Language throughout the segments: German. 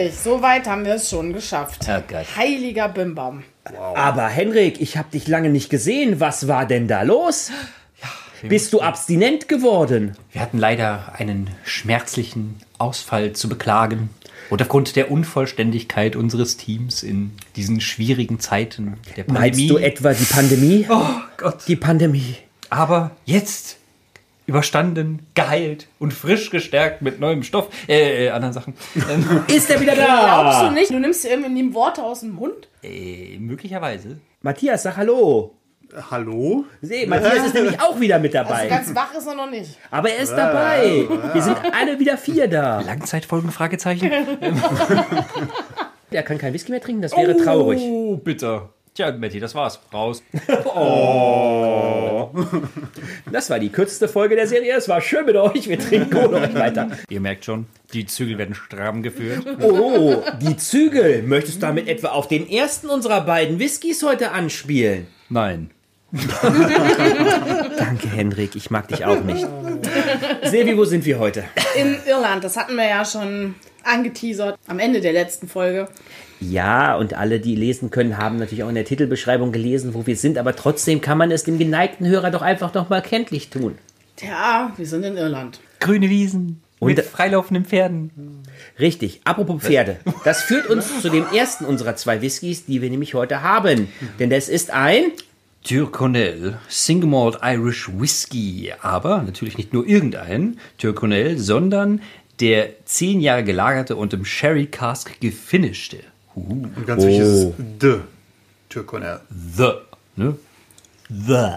75. Soweit haben wir es schon geschafft. Oh Gott. Heiliger Bimbam. Aber Henrik, ich habe dich lange nicht gesehen. Was war denn da los? Bist du abstinent geworden? Wir hatten leider einen schmerzlichen Ausfall zu beklagen. Und aufgrund der Unvollständigkeit unseres Teams in diesen schwierigen Zeiten der Pandemie. Meinst du etwa die Pandemie? Oh Gott. Die Pandemie. Aber jetzt überstanden, geheilt und frisch gestärkt mit neuem Stoff, äh, äh anderen Sachen. Ist er wieder Glaubst du da? nicht? Du nimmst dir irgendwie Worte aus dem Mund? äh, möglicherweise. Matthias, sag Hallo. Hallo? Seh, Matthias ist nämlich auch wieder mit Also dabei. ganz wach ist er noch nicht. Aber er ist dabei. Wir sind alle wieder vier da. Langzeitfolgen, Fragezeichen. Er kann kein Whisky mehr trinken, das wäre traurig. Oh, bitter. Tja, Matti, das war's. Raus. Das war die kürzeste Folge der Serie. Es war schön mit euch. Wir trinken ohne euch weiter. Ihr merkt schon, die Zügel werden stramm geführt. Oh, die Zügel. Möchtest du damit etwa auf den ersten unserer beiden Whiskys heute anspielen? Nein. Danke, Henrik. Ich mag dich auch nicht. Sevi, wo sind wir heute? In Irland, das hatten wir ja schon angeteasert am Ende der letzten Folge. Ja, und alle, die lesen können, haben natürlich auch in der Titelbeschreibung gelesen, wo wir sind. Aber trotzdem kann man es dem geneigten Hörer doch einfach noch mal kenntlich tun. Ja, wir sind in Irland. Grüne Wiesen mit Und- freilaufenden Pferden. Richtig. Apropos Pferde. Das führt uns zu dem ersten unserer zwei Whiskys, die wir nämlich heute haben. Denn das ist ein Tyrconnell Single Malt Irish Whiskey. Aber natürlich nicht nur irgendein Tyrconnell, sondern der zehn Jahre gelagerte und im Sherry Cask gefinischte. Uh, Und ganz wichtig ist The Türkonell. the. Ne? The.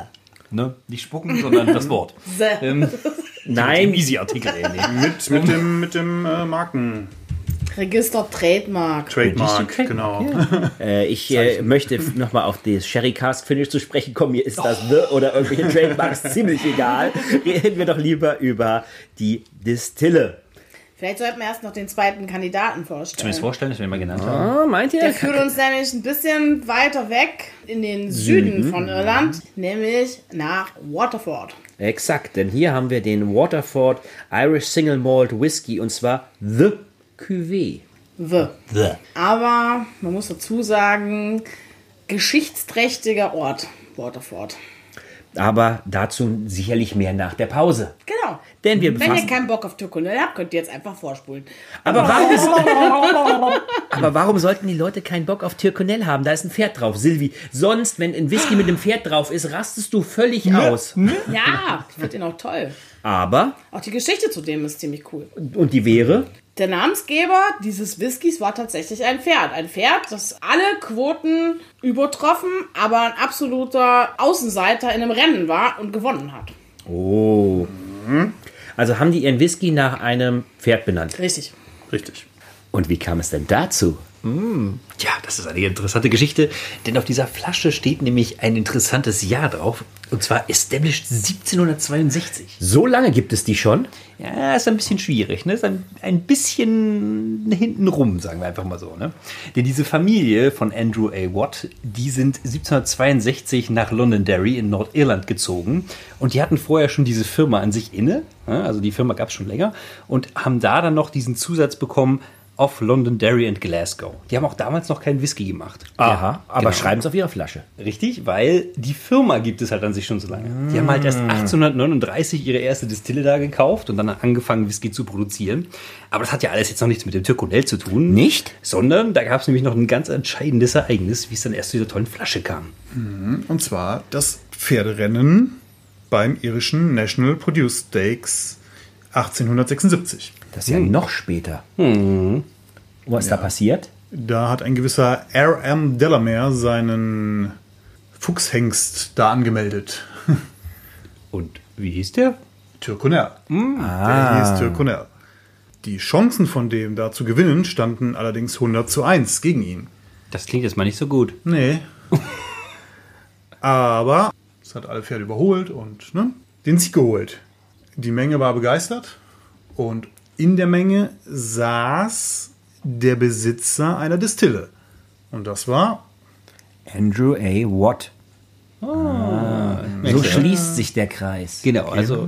Ne? Nicht spucken, sondern das Wort. The. Ähm, Nein, Easy-Artikel ähnlich. Mit, mit dem, mit dem äh, Marken Register Trademark. Trademark, Trademark, genau. äh, ich äh, möchte noch mal auf das Sherry Cask Finish zu sprechen kommen. Mir ist das The oder irgendwelche Trademarks ziemlich egal. Reden wir doch lieber über die Distille. Vielleicht sollten wir erst noch den zweiten Kandidaten vorstellen. Zumindest vorstellen, dass wir ihn mal genannt haben. Oh, meint ihr? Der führt uns nämlich ein bisschen weiter weg in den Süden von Irland, nämlich nach Waterford. Exakt, denn hier haben wir den Waterford Irish Single Malt Whisky und zwar The Cuvée. The. The. Aber man muss dazu sagen, geschichtsträchtiger Ort, Waterford. Aber dazu sicherlich mehr nach der Pause. Genau. Denn wir Wenn ihr keinen Bock auf Türkonnell habt, könnt ihr jetzt einfach vorspulen. Aber warum, aber warum sollten die Leute keinen Bock auf Tyrconnell haben? Da ist ein Pferd drauf, Silvi. Sonst, wenn ein Whisky mit einem Pferd drauf ist, rastest du völlig aus. Ja, ich finde ihn auch toll. Aber, Auch die Geschichte zu dem ist ziemlich cool. und die wäre? Der Namensgeber dieses Whiskys war tatsächlich ein Pferd. Ein Pferd, das alle Quoten übertroffen, aber ein absoluter Außenseiter in einem Rennen war und gewonnen hat. Oh. Also haben die ihren Whisky nach einem Pferd benannt. Richtig. Richtig. Und wie kam es denn dazu? Tja, das ist eine interessante Geschichte, denn auf dieser Flasche steht nämlich ein interessantes Jahr drauf. Und zwar established 1762. So lange gibt es die schon? Ja, ist ein bisschen schwierig, ne? Ist ein, ein bisschen hintenrum, sagen wir einfach mal so, ne? Denn diese Familie von Andrew A. Watt, die sind 1762 nach Londonderry in Nordirland gezogen und die hatten vorher schon diese Firma an sich inne, ne? also die Firma gab es schon länger und haben da dann noch diesen Zusatz bekommen of Londonderry and Glasgow. Die haben auch damals noch keinen Whisky gemacht. Aha, aber genau. schreiben es auf ihrer Flasche. Richtig, weil die Firma gibt es halt an sich schon so lange. Die haben halt erst 1839 ihre erste Distille da gekauft und dann angefangen, Whisky zu produzieren. Aber das hat ja alles jetzt noch nichts mit dem Tyrconnell zu tun. Nicht? Sondern da gab es nämlich noch ein ganz entscheidendes Ereignis, wie es dann erst zu dieser tollen Flasche kam. Und zwar das Pferderennen beim irischen National Produce Stakes 1876. Das ist ja noch später. Was ist da passiert? Da hat ein gewisser R.M. Delamere seinen Fuchshengst da angemeldet. Und wie hieß der? Tyrconnell. Der hieß Tyrconnell. Die Chancen von dem da zu gewinnen standen allerdings 100 zu 1 gegen ihn. Das klingt jetzt mal nicht so gut. Nee. Aber es hat alle Pferde überholt und ne, den Sieg geholt. Die Menge war begeistert und in der Menge saß der Besitzer einer Distille. Und das war Andrew A. Watt. So schließt sich der Kreis. Genau, also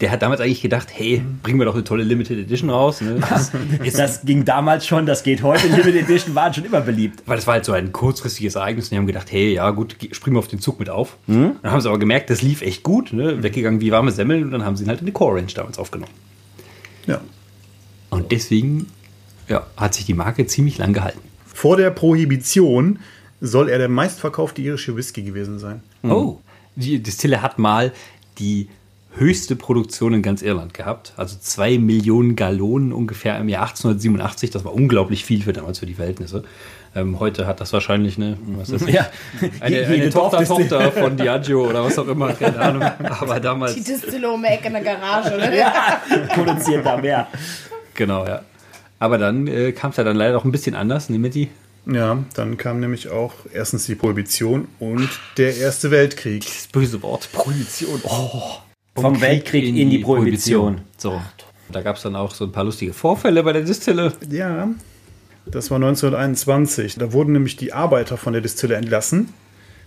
der hat damals eigentlich gedacht, hey, bringen wir doch eine tolle Limited Edition raus. Ne? Das, Ist das ging damals schon, das geht heute. Limited Edition waren schon immer beliebt. weil das war halt so ein kurzfristiges Ereignis und die haben gedacht, hey, ja gut, ge- springen wir auf den Zug mit auf. Dann haben sie aber gemerkt, das lief echt gut, ne? weggegangen wie warme Semmeln und dann haben sie ihn halt in die Core Range damals aufgenommen. Ja. Und deswegen ja, hat sich die Marke ziemlich lang gehalten. Vor der Prohibition soll er der meistverkaufte irische Whisky gewesen sein. Oh. Die Distille hat mal die höchste Produktion in ganz Irland gehabt. Also zwei Millionen Gallonen ungefähr im Jahr 1887. Das war unglaublich viel für damals für die Verhältnisse. Ähm, heute hat das wahrscheinlich eine, was ist das? Ja. eine, Jede eine Tochter. Tochter von Diageo oder was auch immer, keine Ahnung. Aber damals, Die Distille um die Ecke in der Garage, ne? Ja, produziert da mehr. genau, ja. Aber dann äh, kam es ja dann leider auch ein bisschen anders, nämlich die Ja, dann kam nämlich auch erstens die Prohibition und der Erste Weltkrieg. das böse Wort Prohibition. Oh. Vom Weltkrieg in die Prohibition. So. Da gab es dann auch so ein paar lustige Vorfälle bei der Distille. Ja, das war 1921. Da wurden nämlich die Arbeiter von der Distille entlassen,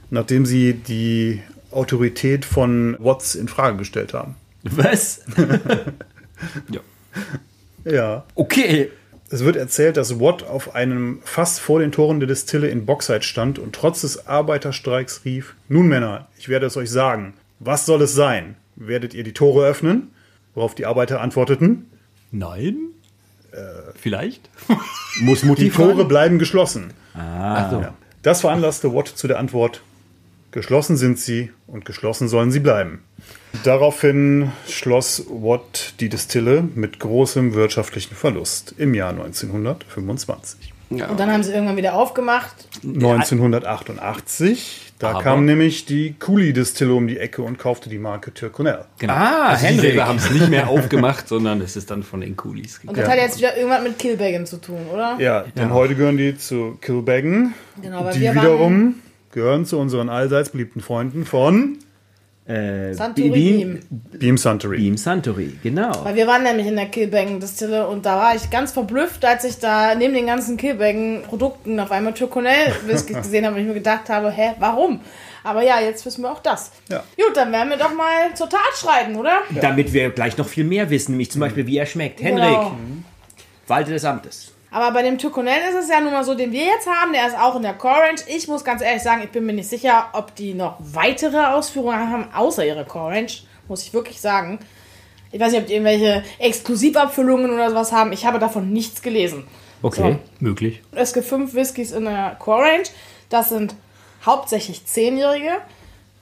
nachdem sie die Autorität von Watts in Frage gestellt haben. Was? Ja. Ja. Okay. Es wird erzählt, dass Watt auf einem Fass vor den Toren der Distille in Boxheit stand und trotz des Arbeiterstreiks rief: Nun, Männer, ich werde es euch sagen. Was soll es sein? Werdet ihr die Tore öffnen? Worauf die Arbeiter antworteten: Nein? Vielleicht? Muss Die Tore bleiben geschlossen. Ach so. Ja. Das veranlasste Watt zu der Antwort: Geschlossen sind sie und geschlossen sollen sie bleiben. Daraufhin schloss Watt die Distille mit großem wirtschaftlichen Verlust im Jahr 1925. Und dann haben sie irgendwann wieder aufgemacht. 1988, da Aber- kam nämlich die Cooley-Distille um die Ecke und kaufte die Marke Tyrconnell. Genau. Ah, also Henrik. Die haben es nicht mehr aufgemacht, sondern es ist dann von den Und gegangen. das hat jetzt wieder irgendwas mit Killbaggin zu tun, oder? Ja, denn heute gehören die zu Kilbeggan. Genau, weil die wir wiederum gehören zu unseren allseits beliebten Freunden von Äh, Santorini. Beam, Beam Suntory. Beam Santori, genau. Weil wir waren nämlich in der Killbaggin Distille und da war ich ganz verblüfft, als ich da neben den ganzen Killbaggin Produkten auf einmal Tyrconnell Whisky gesehen habe und ich mir gedacht habe, hä, warum? Aber ja, jetzt wissen wir auch das. Ja. Gut, dann werden wir doch mal zur Tat schreiten, oder? Damit wir gleich noch viel mehr wissen, nämlich zum Beispiel, wie er schmeckt. Henrik, Genau. Walte des Amtes. Aber bei dem Tyrconnell ist es ja nun mal so, den wir jetzt haben, der ist auch in der Core Range. Ich muss ganz ehrlich sagen, ich bin mir nicht sicher, ob die noch weitere Ausführungen haben, außer ihre Core Range. Muss ich wirklich sagen. Ich weiß nicht, ob die irgendwelche Exklusivabfüllungen oder sowas haben. Ich habe davon nichts gelesen. Okay. Möglich. Es gibt fünf Whiskys in der Core Range. Das sind hauptsächlich Zehnjährige.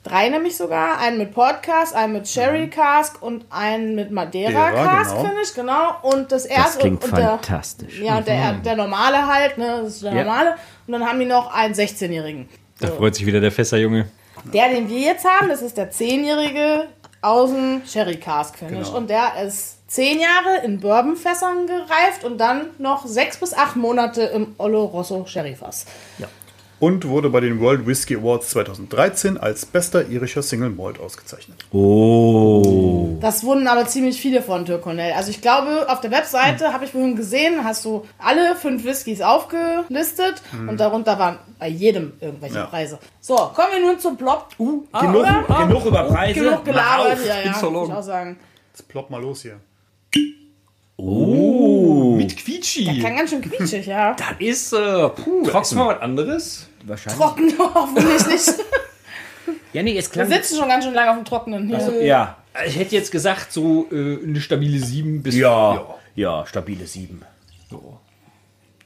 Drei nämlich sogar. Einen mit Podcast, einen mit Sherry Cask und einen mit Madeira Madeira, Cask, genau. finde ich. Genau. Und das erste klingt und der, fantastisch. Ja, und der, der normale halt, ne? Das ist der Ja. normale. Und dann haben die noch einen 16-Jährigen. Da freut sich wieder der Fässerjunge. Der, den wir jetzt haben, das ist der 10-jährige aus dem Sherry Cask Finish. Genau. Und der ist 10 Jahre in Bourbonfässern gereift und dann noch 6 bis 8 Monate im Oloroso Sherry Fass. Und wurde bei den World Whisky Awards 2013 als bester irischer Single Malt ausgezeichnet. Oh. Das wurden aber ziemlich viele von Tyrconnell. Also ich glaube, auf der Webseite habe ich vorhin gesehen, hast du alle fünf Whiskys aufgelistet und darunter waren bei jedem irgendwelche Ja. Preise. So, kommen wir nun zum Plop. Uh, Genug, genug über Preise. Genug gelabert, auf. ja, ja, bin so muss ich long. auch sagen. Jetzt plopp mal los hier. Mit Quietschi. Kann ganz schön quietschig, ja. Das ist, äh, puh, Trocken. mal was anderes. Wahrscheinlich. Trocken, hoffentlich nicht. Ja, nee, es Wir klang. sitzen schon ganz schön lange auf dem Trockenen. Hier. Ja. Ich hätte jetzt gesagt, so äh, eine stabile 7 bis. Ja. Ja, stabile 7.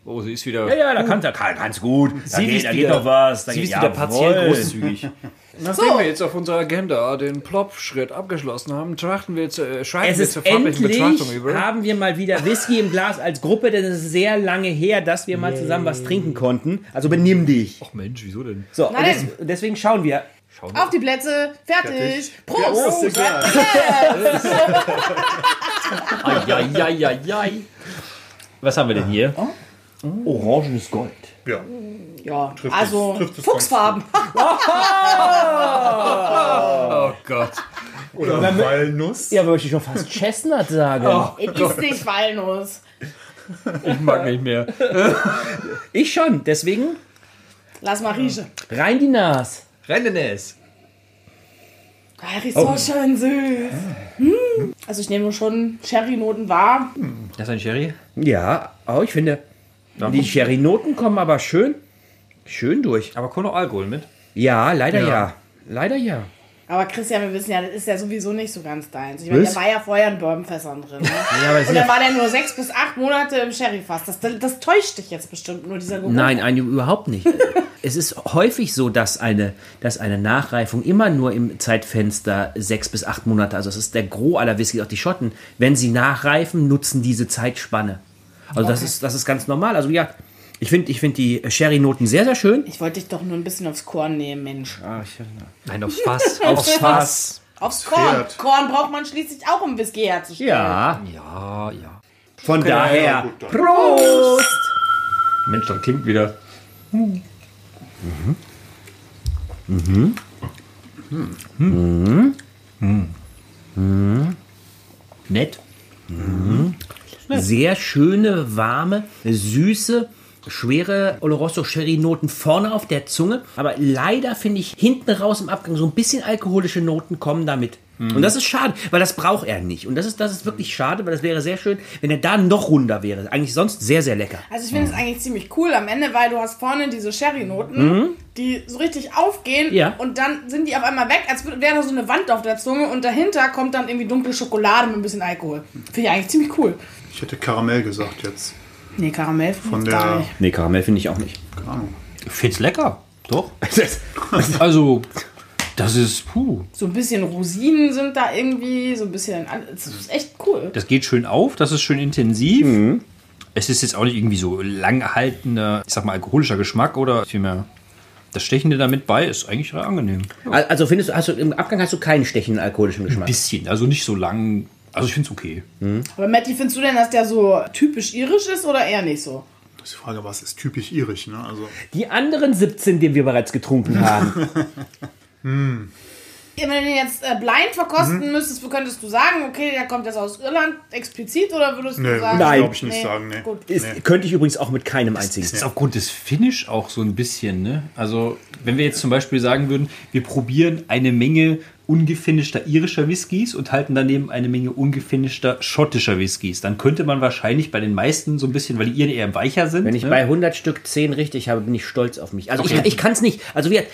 Oh, sie ist wieder. Ja, ja, da kann er kann, kann's gut. Da, Sie geht, ist da wieder- geht noch was. Da Sie geht, ist wieder partiell jawohl. großzügig. Nachdem So. wir jetzt auf unserer Agenda den Plop-Schritt abgeschlossen haben, trachten wir jetzt, äh, schreiten Es wir ist zur farblichen endlich, Betrachtung über. haben wir mal wieder Whisky im Glas als Gruppe, denn es ist sehr lange her, dass wir mal zusammen was trinken konnten. Also benimm dich. Ach Mensch, wieso denn? So, Nein. des, deswegen schauen wir. Auf die Plätze, fertig. Prost! Eieieiei. Was haben wir denn hier? Orangenes Gold. Ja. Ja, Trifft also es- trifft es Fuchsfarben. Oh Gott. Oder Walnuss. Ja, würde ich schon fast Chestnut sagen. Es ist nicht Walnuss. Ich mag nicht mehr. Ich schon, deswegen Lass mal riechen. rein die Nas. Rendenes. Ah, riecht so schön süß. Also ich nehme schon Sherry-Noten wahr. Das ist ein Sherry? Ja, auch ich finde, die Sherry-Noten kommen aber schön, schön durch. Aber kommt noch Alkohol mit? Ja, leider ja. Leider ja. Aber Christian, wir wissen ja, das ist ja sowieso nicht so ganz deins. Ich meine, Was? der war ja vorher in Bourbonfässern drin. Ne? Ja, aber Und dann ja, war der nur sechs bis acht Monate im Sherryfass. Das, das, das täuscht dich jetzt bestimmt nur, dieser Geruch. nein, ein, überhaupt nicht. es ist häufig so, dass eine, dass eine Nachreifung immer nur im Zeitfenster sechs bis acht Monate, also das ist der Gros aller Whisky, auch die Schotten, wenn sie nachreifen, nutzen diese Zeitspanne. Also das, ist, das ist ganz normal. Also ja, ich finde ich find die Sherry-Noten sehr, sehr schön. Ich wollte dich doch nur ein bisschen aufs Korn nehmen, Mensch. Nein, aufs Fass. Aufs Fass. Aufs Korn. Pferd. Korn braucht man schließlich auch, um Whisky herzustellen. Ja, Ja, ja. von ja, daher, gut, dann. Prost! Mensch, dann klingt wieder. Nett. Sehr schöne, warme, süße, schwere Oloroso Sherry Noten vorne auf der Zunge. Aber leider finde ich hinten raus im Abgang so ein bisschen alkoholische Noten kommen damit. Und das ist schade, weil das braucht er nicht. Und das ist, das ist wirklich schade, weil das wäre sehr schön, wenn er da noch runder wäre. Eigentlich sonst sehr, sehr lecker. Also ich finde es eigentlich ziemlich cool am Ende, weil du hast vorne diese Sherry-Noten, die so richtig aufgehen Ja. und dann sind die auf einmal weg, als wäre da so eine Wand auf der Zunge und dahinter kommt dann irgendwie dunkle Schokolade mit ein bisschen Alkohol. Finde ich eigentlich ziemlich cool. Ich hätte Karamell gesagt jetzt. Nee, Karamell finde Von ich gar der- nicht. Nee, Karamell finde ich auch nicht. Keine Ahnung. Ich find's lecker. Doch. Also, das ist, puh. So ein bisschen Rosinen sind da irgendwie, so ein bisschen, das ist echt cool. Das geht schön auf, das ist schön intensiv. Es ist jetzt auch nicht irgendwie so langhaltender, ich sag mal, alkoholischer Geschmack oder vielmehr. Das Stechende damit bei ist eigentlich angenehm. Also findest du, hast du im Abgang hast du keinen stechenden alkoholischen Geschmack. Bisschen, also nicht so lang. Also ich finde es okay. Aber Matti, findest du denn, dass der so typisch irisch ist oder eher nicht so? Das ist die Frage, was ist typisch irisch, ne? Also, Die anderen 17, die wir bereits getrunken haben. Wenn du den jetzt äh, blind verkosten müsstest, könntest du sagen, okay, der kommt jetzt aus Irland explizit oder würdest nee, du sagen? Nein. glaube ich nicht sagen, nee. Gut. Ist, Nee. Könnte ich übrigens auch mit keinem einzigen. Es ist aufgrund des Finish auch so ein bisschen, ne? Also, wenn wir jetzt zum Beispiel sagen würden, wir probieren eine Menge ungefinischter irischer Whiskys und halten daneben eine Menge ungefinischter schottischer Whiskys, dann könnte man wahrscheinlich bei den meisten so ein bisschen, weil die ihren eher weicher sind. Wenn ich ne? bei 100 Stück 10 richtig habe, bin ich stolz auf mich. Also Okay. ich, ich kann es nicht. Also wir,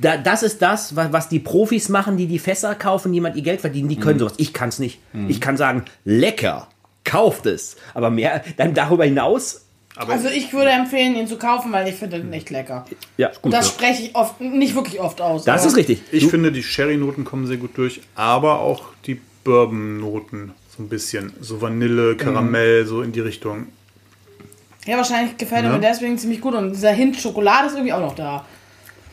da, das ist das, wa- was die Profis machen, die die Fässer kaufen, die man ihr Geld verdienen, die können sowas. Ich kann es nicht. Ich kann sagen, lecker, kauft es. Aber mehr, dann darüber hinaus, Also ich würde empfehlen, ihn zu kaufen, weil ich finde den echt lecker. ja, gut. Das spreche ich oft, nicht wirklich oft aus. Das aber- ist richtig. ich finde, die Sherry-Noten kommen sehr gut durch, aber auch die Bourbon-Noten so ein bisschen. So Vanille, Karamell, so in die Richtung. Ja, wahrscheinlich gefällt er Ja. mir deswegen ziemlich gut. Und dieser Hint Schokolade ist irgendwie auch noch da.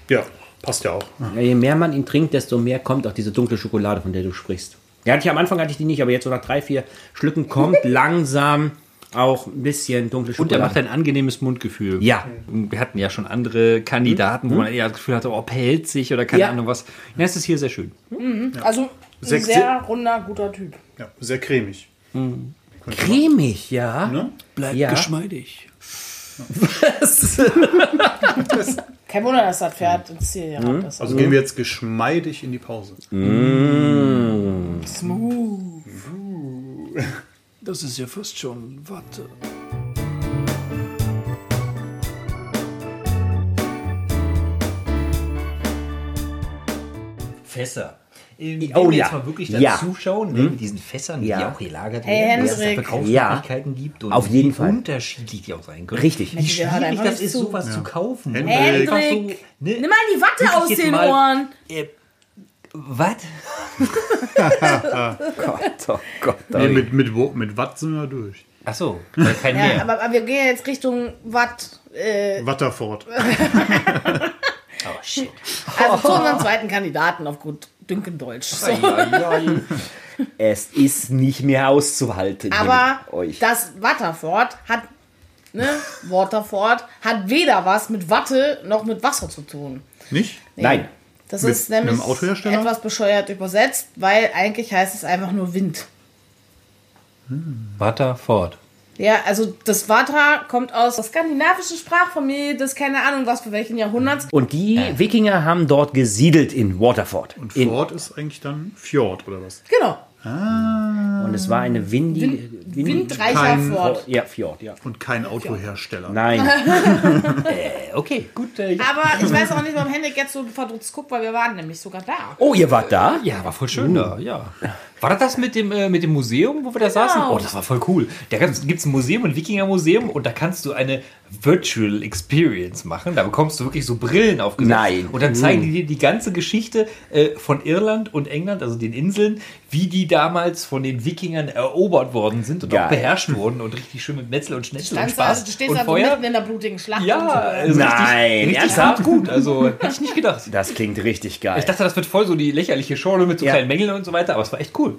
Ja, passt ja auch. Ja, je mehr man ihn trinkt, desto mehr kommt auch diese dunkle Schokolade, von der du sprichst. Ja, hatte ich am Anfang hatte ich die nicht, aber jetzt so nach drei, vier Schlücken kommt langsam auch ein bisschen dunkle Und er Schokolade. macht ein angenehmes Mundgefühl. Ja. Wir hatten ja schon andere Kandidaten, wo man eher das Gefühl hatte, oh, pellt sich oder keine Ja. Ahnung was. Ja, es ist hier sehr schön. Also ein Sehr- sehr runder, guter Typ. Ja, sehr cremig. cremig, ja. Ne? Bleibt Ja. geschmeidig. Kein Wunder, dass das Pferd ins Ziel gerannt ist. Also gehen wir jetzt geschmeidig in die Pause. Smooth. Das ist ja fast schon Watte. Fässer. Wenn Oh wir ja. jetzt mal wirklich Ja. dazu schauen, ne, mit diesen Fässern, die Ja. ja auch gelagert Hey, werden, dass es. Verkaufsmöglichkeiten gibt und Auf jeden wie Fall. unterschiedlich die auch sein können. Richtig. Wie schwierig das nicht ist, zu. sowas zu kaufen. Hendrik. Einfach Hendrik, ne, nimm mal die Watte aus den mal- Ohren. Äh, was? Gott, oh Gott. Nee, mit, mit, Wo- mit Watt sind wir durch. Achso, weil kein Ja, aber, aber wir gehen jetzt Richtung Watt. Äh, Watterford. oh, shit. also zu unserem zweiten Kandidaten auf gut Dünkendeutsch. So. Es ist nicht mehr auszuhalten. Aber das Waterford hat, ne, Waterford hat weder was mit Watte noch mit Wasser zu tun. Nicht? Nein. Das Mit ist nämlich einem Autohersteller? etwas bescheuert übersetzt, weil eigentlich heißt es einfach nur Wind. Waterford. Ja, also das Vata kommt aus der skandinavischen Sprachfamilie des keine Ahnung was für welchen Jahrhunderts. Und die Wikinger haben dort gesiedelt in Waterford. Und in, Ford ist eigentlich dann Fjord oder was? Genau. Und es war eine windige, windige Windreicher Kein- Ford. Ja, Fjord, ja. Und kein Autohersteller. Nein. Okay, gut. Äh, ja. Aber ich weiß auch nicht, warum Henrik jetzt so verdutzt guckt, weil wir waren nämlich sogar da. Oh, ihr wart da? Ja, war voll schön da, ja. War das das mit dem, äh, mit dem Museum, wo wir da saßen? Oh, das war voll cool. Da gibt es ein Museum, ein Wikinger-Museum und da kannst du eine Virtual Experience machen. Da bekommst du wirklich so Brillen aufgesetzt. Nein. Und dann zeigen die dir die ganze Geschichte äh, von Irland und England, also den Inseln, wie die damals von den Wikingern erobert worden sind und Geil. auch beherrscht wurden und richtig schön mit Metzel und Schnetzel und Standst, Spaß. also, du stehst und also Feuer. mitten in der blutigen Schlacht. Ja, und so. also Nein, richtig, richtig ernsthaft? gut. Also hätte ich nicht gedacht. Das klingt richtig geil. Ich dachte, das wird voll so die lächerliche Show mit so Ja. kleinen Mängeln und so weiter, aber es war echt cool.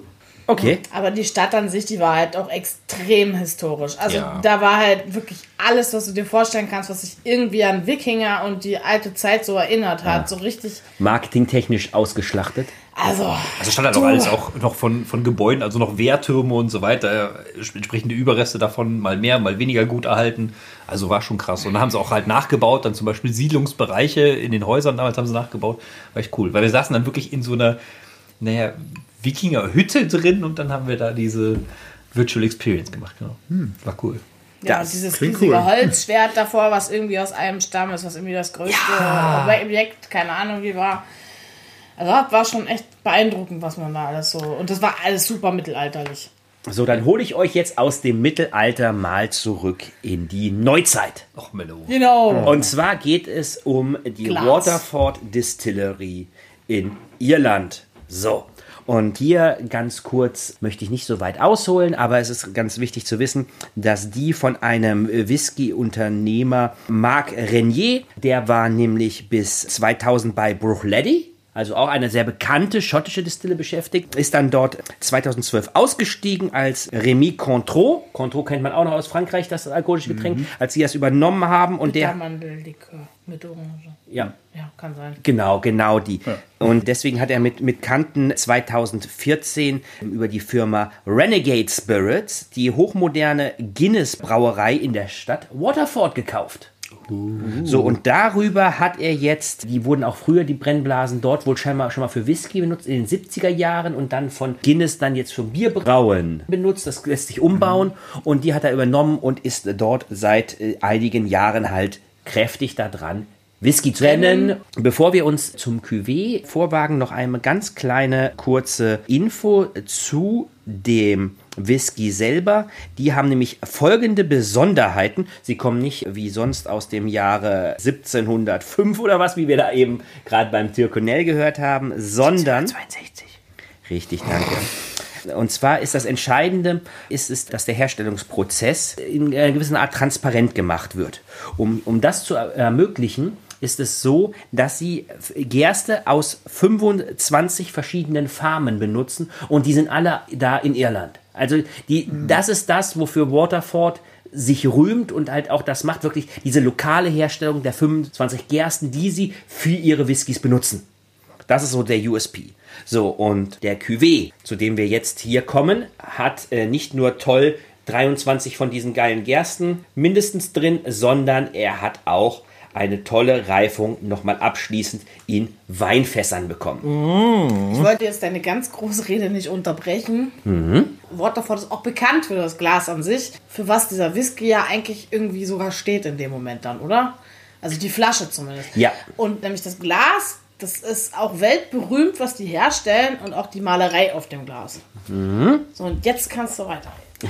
Okay. Aber die Stadt an sich, die war halt auch extrem historisch. Also Ja. da war halt wirklich alles, was du dir vorstellen kannst, was sich irgendwie an Wikinger und die alte Zeit so erinnert hat. So richtig, Marketingtechnisch ausgeschlachtet. also Also stand halt auch alles auch noch von, von Gebäuden, also noch Wehrtürme und so weiter, entsprechende Überreste davon, mal mehr, mal weniger gut erhalten. Also war schon krass. Und dann haben sie auch halt nachgebaut, dann zum Beispiel Siedlungsbereiche in den Häusern damals haben sie nachgebaut. War echt cool, weil wir saßen dann wirklich in so einer, naja, Wikinger-Hütte drin und dann haben wir da diese Virtual Experience gemacht. Genau. War cool. ja, Das und dieses riesige cool. Holzschwert davor, was irgendwie aus einem Stamm ist, was irgendwie das größte Objekt, keine Ahnung wie war. Also war schon echt beeindruckend, was man da alles so. Und das war alles super mittelalterlich. So, dann hole ich euch jetzt aus dem Mittelalter mal zurück in die Neuzeit. Och, Mello. Genau. Und zwar geht es um die Glas. Waterford Distillery in Irland. So. Und hier ganz kurz möchte ich nicht so weit ausholen, aber es ist ganz wichtig zu wissen, dass die von einem Whisky-Unternehmer Marc Renier, der war nämlich bis 2000 bei Bruichladdich, also auch eine sehr bekannte schottische Distille beschäftigt, ist dann dort 2012 ausgestiegen als Remy Cointreau. Cointreau kennt man auch noch aus Frankreich, das alkoholische Getränk, als sie das übernommen haben. Und der, Mandellikör mit Orange. ja, Ja, kann sein. Genau, genau die. Und deswegen hat er mit, mit Kanten 2014 über die Firma Renegade Spirits die hochmoderne Guinness Brauerei in der Stadt Waterford gekauft. So, und darüber hat er jetzt, die wurden auch früher die Brennblasen dort wohl scheinbar schon mal für Whisky benutzt in den 70er Jahren und dann von Guinness dann jetzt für Bierbrauen benutzt. Das lässt sich umbauen und die hat er übernommen und ist dort seit äh, einigen Jahren halt kräftig da dran, Whisky zu trennen. Bevor wir uns zum Cuvée vorwagen, noch eine ganz kleine kurze Info zu dem Whisky selber. Die haben nämlich folgende Besonderheiten. Sie kommen nicht wie sonst aus dem Jahre 1705 oder was, wie wir da eben gerade beim Türkonell gehört haben, sondern 62. Richtig, danke. Und zwar ist das Entscheidende, ist es, dass der Herstellungsprozess in einer gewissen Art transparent gemacht wird. Um, um das zu er- ermöglichen, ist es so, dass sie Gerste aus 25 verschiedenen Farmen benutzen und die sind alle da in Irland. Also die, das ist das, wofür Waterford sich rühmt und halt auch das macht, wirklich diese lokale Herstellung der 25 Gersten, die sie für ihre Whiskys benutzen. Das ist so der USP. So, und der Cuvée, zu dem wir jetzt hier kommen, hat äh, nicht nur toll 23 von diesen geilen Gersten mindestens drin, sondern er hat auch eine tolle Reifung nochmal abschließend in Weinfässern bekommen. Ich wollte jetzt deine ganz große Rede nicht unterbrechen. Waterford ist auch bekannt für das Glas an sich, für was dieser Whisky ja eigentlich irgendwie sogar steht in dem Moment dann, oder? Also die Flasche zumindest. Ja. Und nämlich das Glas, das ist auch weltberühmt, was die herstellen und auch die Malerei auf dem Glas. So, und jetzt kannst du weiter.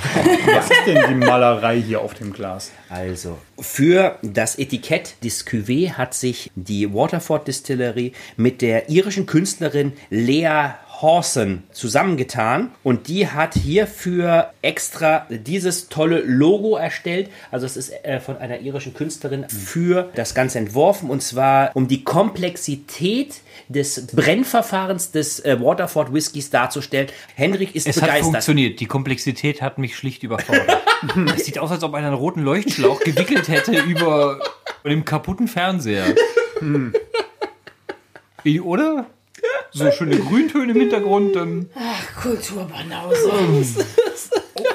Was ist denn die Malerei hier auf dem Glas? Also, für das Etikett des Cuvée hat sich die Waterford Distillery mit der irischen Künstlerin Lea Hawson zusammengetan und die hat hierfür extra dieses tolle Logo erstellt. Also es ist äh, von einer irischen Künstlerin für das Ganze entworfen und zwar um die Komplexität des Brennverfahrens des äh, Waterford Whiskys darzustellen. Henrik ist Es hat begeistert. funktioniert. Die Komplexität hat mich schlicht überfordert. Es sieht aus, als ob einer einen roten Leuchtschlauch gewickelt hätte über dem kaputten Fernseher. Wie, Oder? So schöne Grüntöne im Hintergrund. Dann Kulturbanause.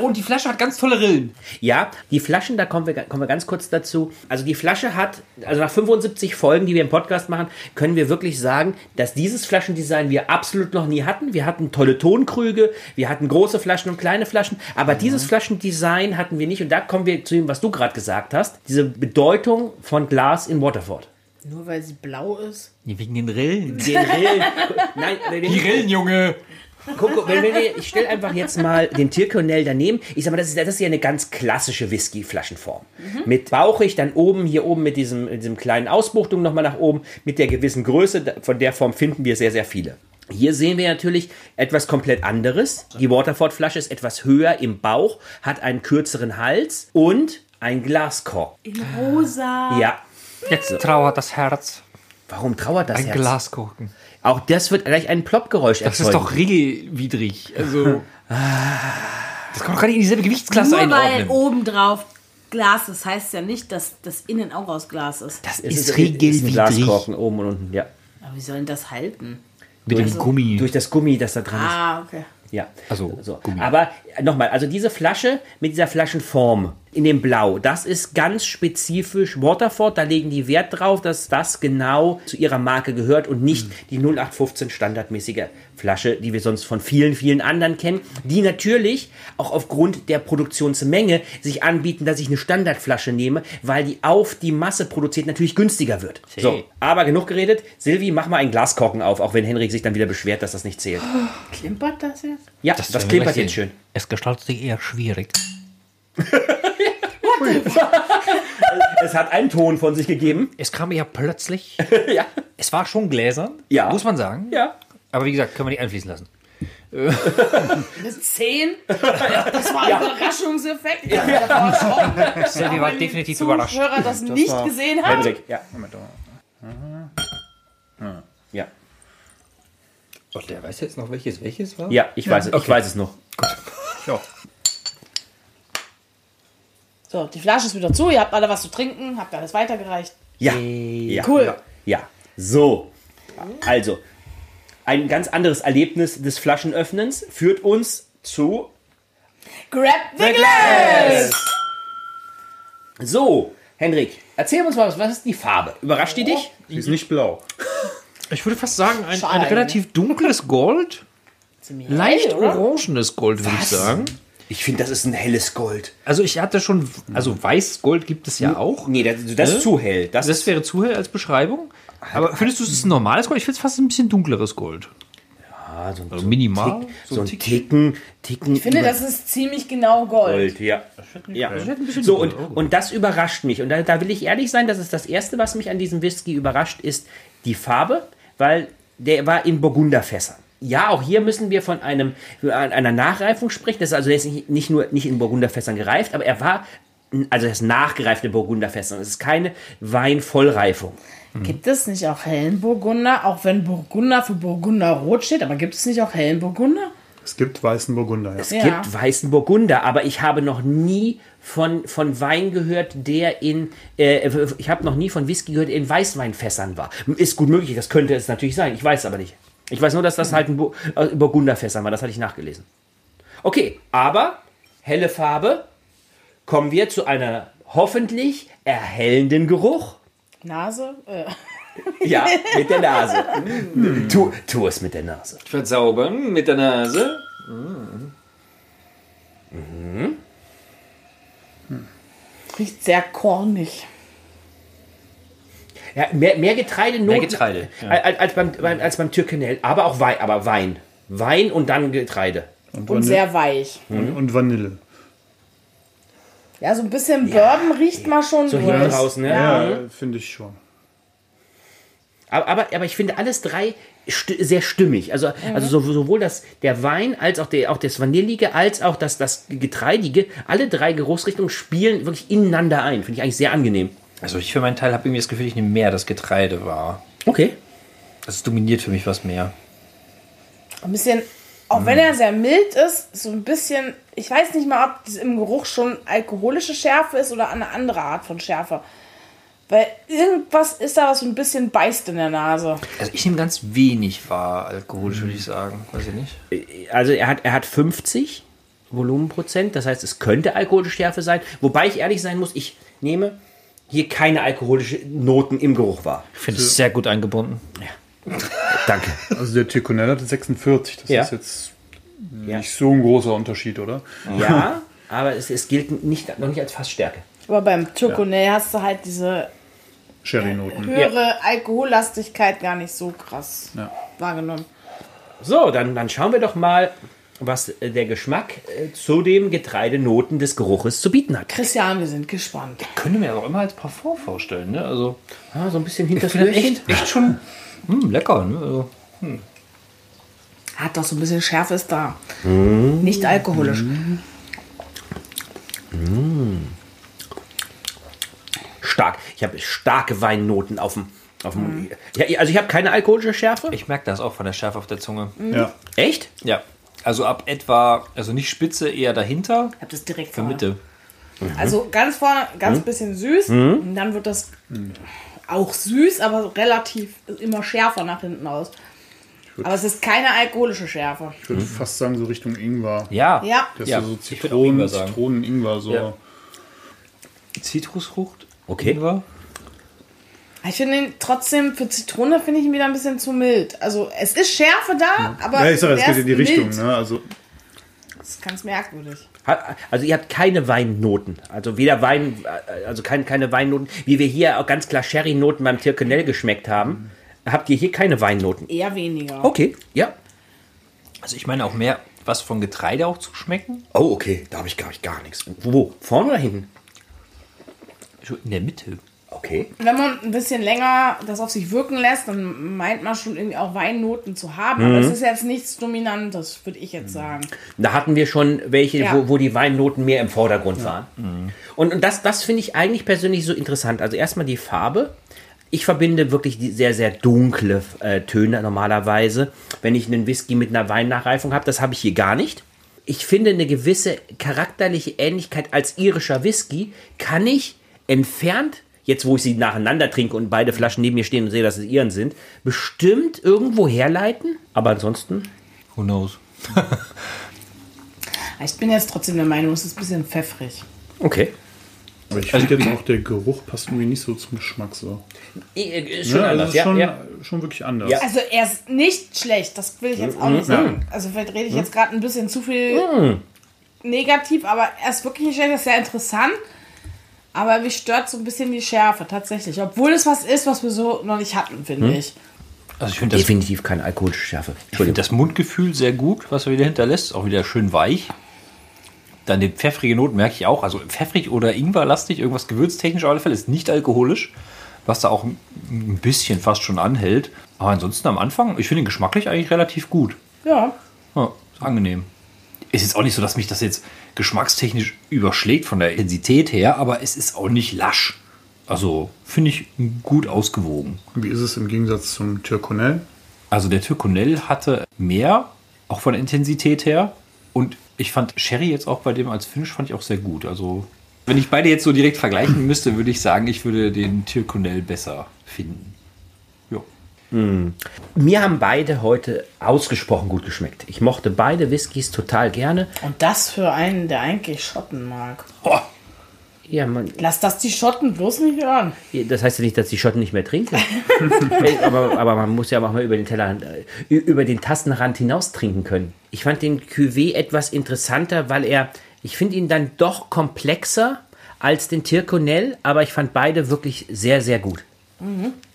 und die Flasche hat ganz tolle Rillen. Ja, die Flaschen, da kommen wir, kommen wir ganz kurz dazu. Also die Flasche hat, also nach 75 Folgen, die wir im Podcast machen, können wir wirklich sagen, dass dieses Flaschendesign wir absolut noch nie hatten. Wir hatten tolle Tonkrüge, wir hatten große Flaschen und kleine Flaschen, aber dieses Flaschendesign hatten wir nicht. Und da kommen wir zu dem, was du gerade gesagt hast, diese Bedeutung von Glas in Waterford. Nur weil sie blau ist. Wegen den Rillen. Den Rillen. Nein, Die Rillen, Junge. guck, wenn, wenn wir, ich stelle einfach jetzt mal den Tierkernel daneben. Ich sag mal, das ist, das ist ja eine ganz klassische Whisky-Flaschenform. Mit bauchig, dann oben, hier oben mit diesem, mit diesem kleinen Ausbuchtung nochmal nach oben, mit der gewissen Größe. Von der Form finden wir sehr, sehr viele. Hier sehen wir natürlich etwas komplett anderes. Die Waterford-Flasche ist etwas höher im Bauch, hat einen kürzeren Hals und ein Glaskorb. In rosa. Ja. Jetzt trauert das Herz. Warum trauert das Ein Herz? Glaskorken. Auch das wird gleich ein Ploppgeräusch Das erzeugen. ist doch regelwidrig. Also. Das kann doch gar nicht in dieselbe Gewichtsklasse Nur weil einordnen. obendrauf Glas ist, heißt ja nicht, dass das innen auch aus Glas ist. Das Es ist, ist ein regelwidrig. Glaskorken oben und unten, ja. Aber wie soll denn das halten? Mit dem Gummi. Durch das Gummi, das da dran ist. Ah, okay. Ja. Also, so. Gummi. Aber nochmal, also diese Flasche mit dieser Flaschenform in dem Blau, das ist ganz spezifisch Waterford. Da legen die Wert drauf, dass das genau zu ihrer Marke gehört und nicht die 0815 standardmäßige Flasche, die wir sonst von vielen, vielen anderen kennen, die natürlich auch aufgrund der Produktionsmenge sich anbieten, dass ich eine Standardflasche nehme, weil die auf die Masse produziert natürlich günstiger wird. So, aber genug geredet. Silvi, mach mal einen Glaskorken auf, auch wenn Henrik sich dann wieder beschwert, dass das nicht zählt. Klimpert das jetzt? Ja, das, klimpert jetzt schön. Es gestaltet sich eher schwierig. Es hat einen Ton von sich gegeben. Es kam ja plötzlich. ja. Es war schon gläsern. Ja. Muss man sagen. Ja. Aber wie gesagt, können wir nicht einfließen lassen. Eine 10? Das war ein Überraschungseffekt. Ich bin davor erschrocken. Silvi war Wenn definitiv die überrascht. Zuhörer das, nicht war- gesehen haben. Henrik, ja. Moment, Ja. Oh, der weiß jetzt noch, welches welches war? Ja, ich weiß, es, ich weiß es noch. ja. So, die Flasche ist wieder zu. Ihr habt alle was zu trinken. Habt alles weitergereicht. Ja. ja. Cool. Ja. ja. So. Also, ein ganz anderes Erlebnis des Flaschenöffnens führt uns zu. Grab the glass! So, Henrik, erzähl uns mal, was, was ist die Farbe? Überrascht die dich? Die ist nicht blau. Ich würde fast sagen, ein, ein relativ dunkles Gold. Ziemlich Leicht orangenes Gold, würde ich sagen. Ich finde, das ist ein helles Gold. Also ich hatte schon, also Weißgold gibt es ja auch. Nee, das, das Ne? ist zu hell. Das, Das wäre zu hell als Beschreibung. Aber findest du, es ist ein normales Gold? Ich finde es fast ein bisschen dunkleres Gold. ah, so, ein- Also so minimal. Tick, so ein Ticken, Ticken. Ich finde, das ist ziemlich genau Gold. Gold, ja. ja. So, und, und das überrascht mich. Und da, da will ich ehrlich sein, das ist das Erste, was mich an diesem Whisky überrascht, ist die Farbe, weil der war in Burgunderfässern. Ja, auch hier müssen wir von einem, einer Nachreifung sprechen. Das ist also jetzt nicht, nicht nur nicht in Burgunderfässern gereift, aber er war, also er ist nachgereift in Burgunderfässern. Es ist keine Weinvollreifung. Gibt es nicht auch hellen Burgunder? Auch wenn Burgunder für Burgunder rot steht, aber gibt es nicht auch hellen Burgunder? Es gibt weißen Burgunder, ja. Es Ja. gibt weißen Burgunder, aber ich habe noch nie von, von Wein gehört, der in, äh, ich habe noch nie von Whisky gehört, der in Weißweinfässern war. Ist gut möglich, das könnte es natürlich sein, ich weiß es aber nicht. Ich weiß nur, dass das halt ein Bur äh, Burgunderfässern war, das hatte ich nachgelesen. Okay, aber helle Farbe, kommen wir zu einer hoffentlich erhellenden Geruch. Nase? Äh, Ja, mit der Nase. Tu, tu es mit der Nase. Verzaubern mit der Nase. riecht sehr kornig. Ja, mehr, mehr Getreidenoten Mehr Getreide, ja. als, als, beim, beim- als beim Türkenell, aber auch Wein, aber Wein. Wein und dann Getreide. Und, Und sehr weich. und, und Vanille. Ja, so ein bisschen Bourbon riecht man schon So durch. draußen, ne? Ja. Ja, finde ich schon. Aber, aber, aber ich finde alles drei sti sehr stimmig. Also, also so- sowohl das, der Wein als auch, der, auch das Vanillige als auch das, das Getreidige, alle drei Geruchsrichtungen spielen wirklich ineinander ein. Finde ich eigentlich sehr angenehm. Also ich für meinen Teil habe irgendwie das Gefühl, ich nehme mehr das Getreide wahr. Okay. Das dominiert für mich was mehr. Ein bisschen, auch wenn er sehr mild ist, so ein bisschen, ich weiß nicht mal, ob das im Geruch schon alkoholische Schärfe ist oder eine andere Art von Schärfe. Weil irgendwas ist da, was so ein bisschen beißt in der Nase. Also ich nehme ganz wenig wahr, alkoholisch würde ich sagen. Weiß ich nicht. Also er hat, er hat 50 Volumenprozent. Das heißt, es könnte alkoholische Schärfe sein. Wobei ich ehrlich sein muss, ich nehme hier keine alkoholische Noten im Geruch wahr. Ich finde es sehr gut eingebunden. Danke. Also der Tirconell hatte 46. Das Ja. ist jetzt Ja. nicht so ein großer Unterschied, oder? Ja, aber es, es gilt nicht, noch nicht als Fassstärke. Aber beim Türkonell hast du halt diese Sherry-Noten. höhere Alkohollastigkeit gar nicht so krass Ja. wahrgenommen. So, dann, dann schauen wir doch mal, was äh, der Geschmack äh, zu den Getreidenoten des Geruches zu bieten hat. Christian, wir sind gespannt. Können wir auch immer als Parfum vorstellen, ne? Also, Ah, so ein bisschen hinter echt, echt schon hm, lecker, ne? Also, Hat doch so ein bisschen Schärfe ist da. Nicht alkoholisch. Stark. Ich habe starke Weinnoten auf dem. Auf dem ja, also ich habe keine alkoholische Schärfe. ich merke das auch von der Schärfe auf der Zunge. Ja. Echt? Ja. Also ab etwa, also nicht Spitze, eher dahinter, Ich hab das direkt für vorne. Mitte. Also ganz vorne, ganz bisschen süß. Und dann wird das auch süß, aber relativ immer schärfer nach hinten aus. Aber es ist keine alkoholische Schärfe. Ich würde fast sagen, so Richtung Ingwer. Ja. Ja. Das Ja, ist so Ingwer Zitronen, sagen. Zitronen, Ingwer, so. Ja. Zitrusfrucht. Okay. Ingwer. Ich finde ihn trotzdem, für Zitrone finde ich ihn wieder ein bisschen zu mild. Also es ist Schärfe da, aber Ja, ich sage, es geht in die Richtung. mild. Ne? Also, Das ist ganz merkwürdig. Also ihr habt keine Weinnoten. Also weder Wein, äh, also kein, keine Weinnoten, wie wir hier auch ganz klar Sherry-Noten beim Tirkenell geschmeckt haben. Habt ihr hier keine Weinnoten? Eher weniger. Okay, ja. Also ich meine auch mehr was von Getreide auch zu schmecken. Oh, okay, da habe ich, glaube ich, gar nichts. Wo? Vorne oder hinten? So in der Mitte. Okay. Wenn man ein bisschen länger das auf sich wirken lässt, dann meint man schon irgendwie auch Weinnoten zu haben. Aber es ist jetzt nichts Dominantes, würde ich jetzt sagen. Da hatten wir schon welche, Ja. wo, wo die Weinnoten mehr im Vordergrund waren. Und, und das, das finde ich eigentlich persönlich so interessant. Also erstmal die Farbe. Ich verbinde wirklich die sehr, sehr dunkle äh, Töne normalerweise, wenn ich einen Whisky mit einer Weinnachreifung habe. Das habe ich hier gar nicht. Ich finde eine gewisse charakterliche Ähnlichkeit als irischer Whisky kann ich entfernt, jetzt wo ich sie nacheinander trinke und beide Flaschen neben mir stehen und sehe, dass es ihren sind, bestimmt irgendwo herleiten. Aber ansonsten Who knows? Ich bin jetzt trotzdem der Meinung, es ist ein bisschen pfeffrig. Okay. aber ich finde jetzt auch, der Geruch passt irgendwie nicht so zum Geschmack. So. Ist schon Ja, also anders, ist ja, schon, ja. schon wirklich anders. Ja. Also er ist nicht schlecht, das will ich jetzt auch nicht sagen. Also vielleicht rede ich jetzt gerade ein bisschen zu viel negativ, aber er ist wirklich nicht schlecht, er ist sehr interessant. Aber mich stört so ein bisschen die Schärfe tatsächlich. Obwohl es was ist, was wir so noch nicht hatten, finde ich. Also ich finde das, Definitiv keine alkoholische Schärfe. ich find Entschuldigung. das Mundgefühl sehr gut, was er wieder hinterlässt. Auch wieder schön weich. Dann die pfeffrige Noten merke ich auch. Also pfeffrig oder Ingwerlastig, irgendwas gewürztechnisch auf alle Fälle. Ist nicht alkoholisch. Was da auch ein bisschen fast schon anhält. Aber ansonsten am Anfang, ich finde ihn geschmacklich eigentlich relativ gut. Ja. Ja, ist angenehm. Ist jetzt auch nicht so, dass mich das jetzt geschmackstechnisch überschlägt von der Intensität her, aber es ist auch nicht lasch. Also finde ich gut ausgewogen. Wie ist es im Gegensatz zum Tirconell? Also der Türkonell hatte mehr, auch von der Intensität her. Und ich fand Sherry jetzt auch bei dem als Finish fand ich auch sehr gut. Also wenn ich beide jetzt so direkt vergleichen müsste, würde ich sagen, ich würde den Türkonell besser finden. Ja. Mir haben beide heute ausgesprochen gut geschmeckt. Ich mochte beide Whiskys total gerne. Und das für einen, der eigentlich Schotten mag. Oh, Ja, man, Lass das die Schotten bloß nicht hören. das heißt ja nicht, dass die Schotten nicht mehr trinken. Aber, aber man muss ja auch mal über den Tellerrand, äh, über den Tassenrand hinaus trinken können. Ich fand den Cuvée etwas interessanter, weil er, ich finde ihn dann doch komplexer als den Tirconell, aber ich fand beide wirklich sehr, sehr gut.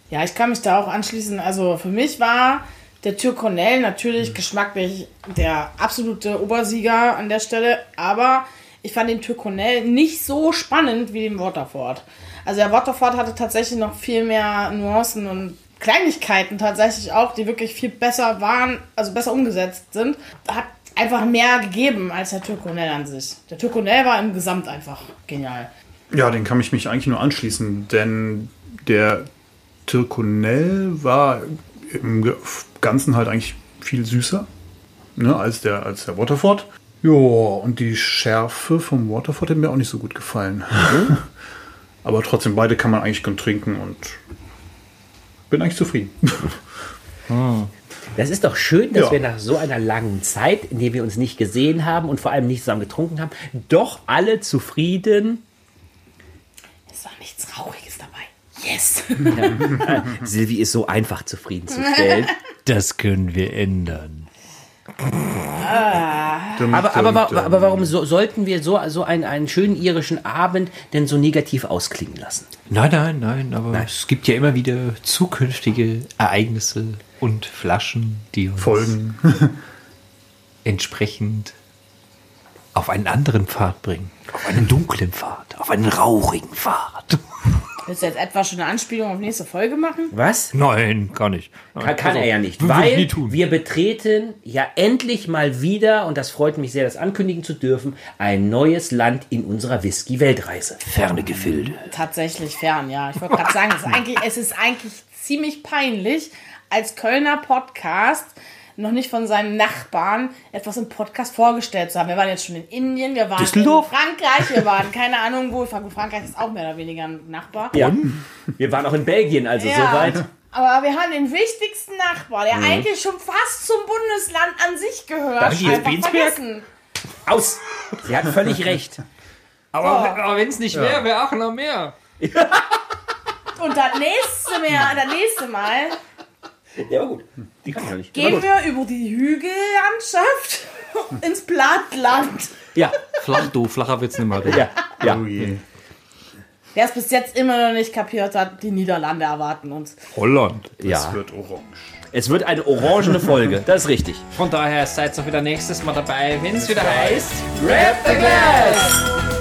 Ja, ich kann mich da auch anschließen. Also für mich war der Türkonell natürlich geschmacklich der absolute Obersieger an der Stelle, aber ich fand den Türkonell nicht so spannend wie den Waterford. Also der Waterford hatte tatsächlich noch viel mehr Nuancen und Kleinigkeiten tatsächlich auch, die wirklich viel besser waren, also besser umgesetzt sind. Hat einfach mehr gegeben als der Türkonell an sich. Der Türkonell war im Gesamt einfach genial. Ja, den kann ich mich eigentlich nur anschließen, denn der Tirconell war im Ganzen halt eigentlich viel süßer ne, als, der, als der Waterford. Ja, und die Schärfe vom Waterford hat mir auch nicht so gut gefallen. Aber trotzdem, beide kann man eigentlich gut trinken und bin eigentlich zufrieden. Das ist doch schön, dass Ja. wir nach so einer langen Zeit, in der wir uns nicht gesehen haben und vor allem nicht zusammen getrunken haben, doch alle zufrieden. Es war nichts Trauriges Yes! Silvi ist so einfach zufriedenzustellen. Das können wir ändern. Dum, Aber, aber, dum, wa- dum. aber warum so, sollten wir so, so einen, einen schönen irischen Abend denn so negativ ausklingen lassen? Nein, nein, nein, aber es gibt ja immer wieder zukünftige Ereignisse und Flaschen, die uns Folgen. entsprechend auf einen anderen Pfad bringen. Auf einen dunklen Pfad, auf einen rauchigen Pfad. Willst du jetzt etwa schon eine Anspielung auf nächste Folge machen? Was? Nein, gar nicht. Kann, kann er ja nicht, weil nie tun. wir betreten ja endlich mal wieder, und das freut mich sehr, das ankündigen zu dürfen, ein neues Land in unserer Whisky-Weltreise. Ferne Gefilde. Tatsächlich fern, ja. Ich wollte gerade sagen, es ist, eigentlich, es ist eigentlich ziemlich peinlich, als Kölner Podcast noch nicht von seinen Nachbarn etwas im Podcast vorgestellt zu haben. Wir waren jetzt schon in Indien, wir waren Düsseldorf? in Frankreich, wir waren keine Ahnung wo. Frankreich ist auch mehr oder weniger ein Nachbar. Ja. Wir waren auch in Belgien, also soweit. Aber wir haben den wichtigsten Nachbar, der eigentlich schon fast zum Bundesland an sich gehört. Darf ich einfach vergessen. Aus! Sie hat völlig recht. Aber, aber wenn es nicht wäre, wäre auch noch mehr. Und das nächste, mehr, das nächste Mal Ja, aber gut. Die kann ich noch nicht. Gehen wir über die Hügellandschaft ins Plattland. Ja, Flach, du, flacher wird's nicht mehr. ja, ja. Oh je. Wer es bis jetzt immer noch nicht kapiert hat, die Niederlande erwarten uns. Holland. Es ja. wird orange. Es wird eine orangene Folge, das ist richtig. Von daher seid ihr wieder nächstes Mal dabei, wenn es wieder heißt Grab the Glass!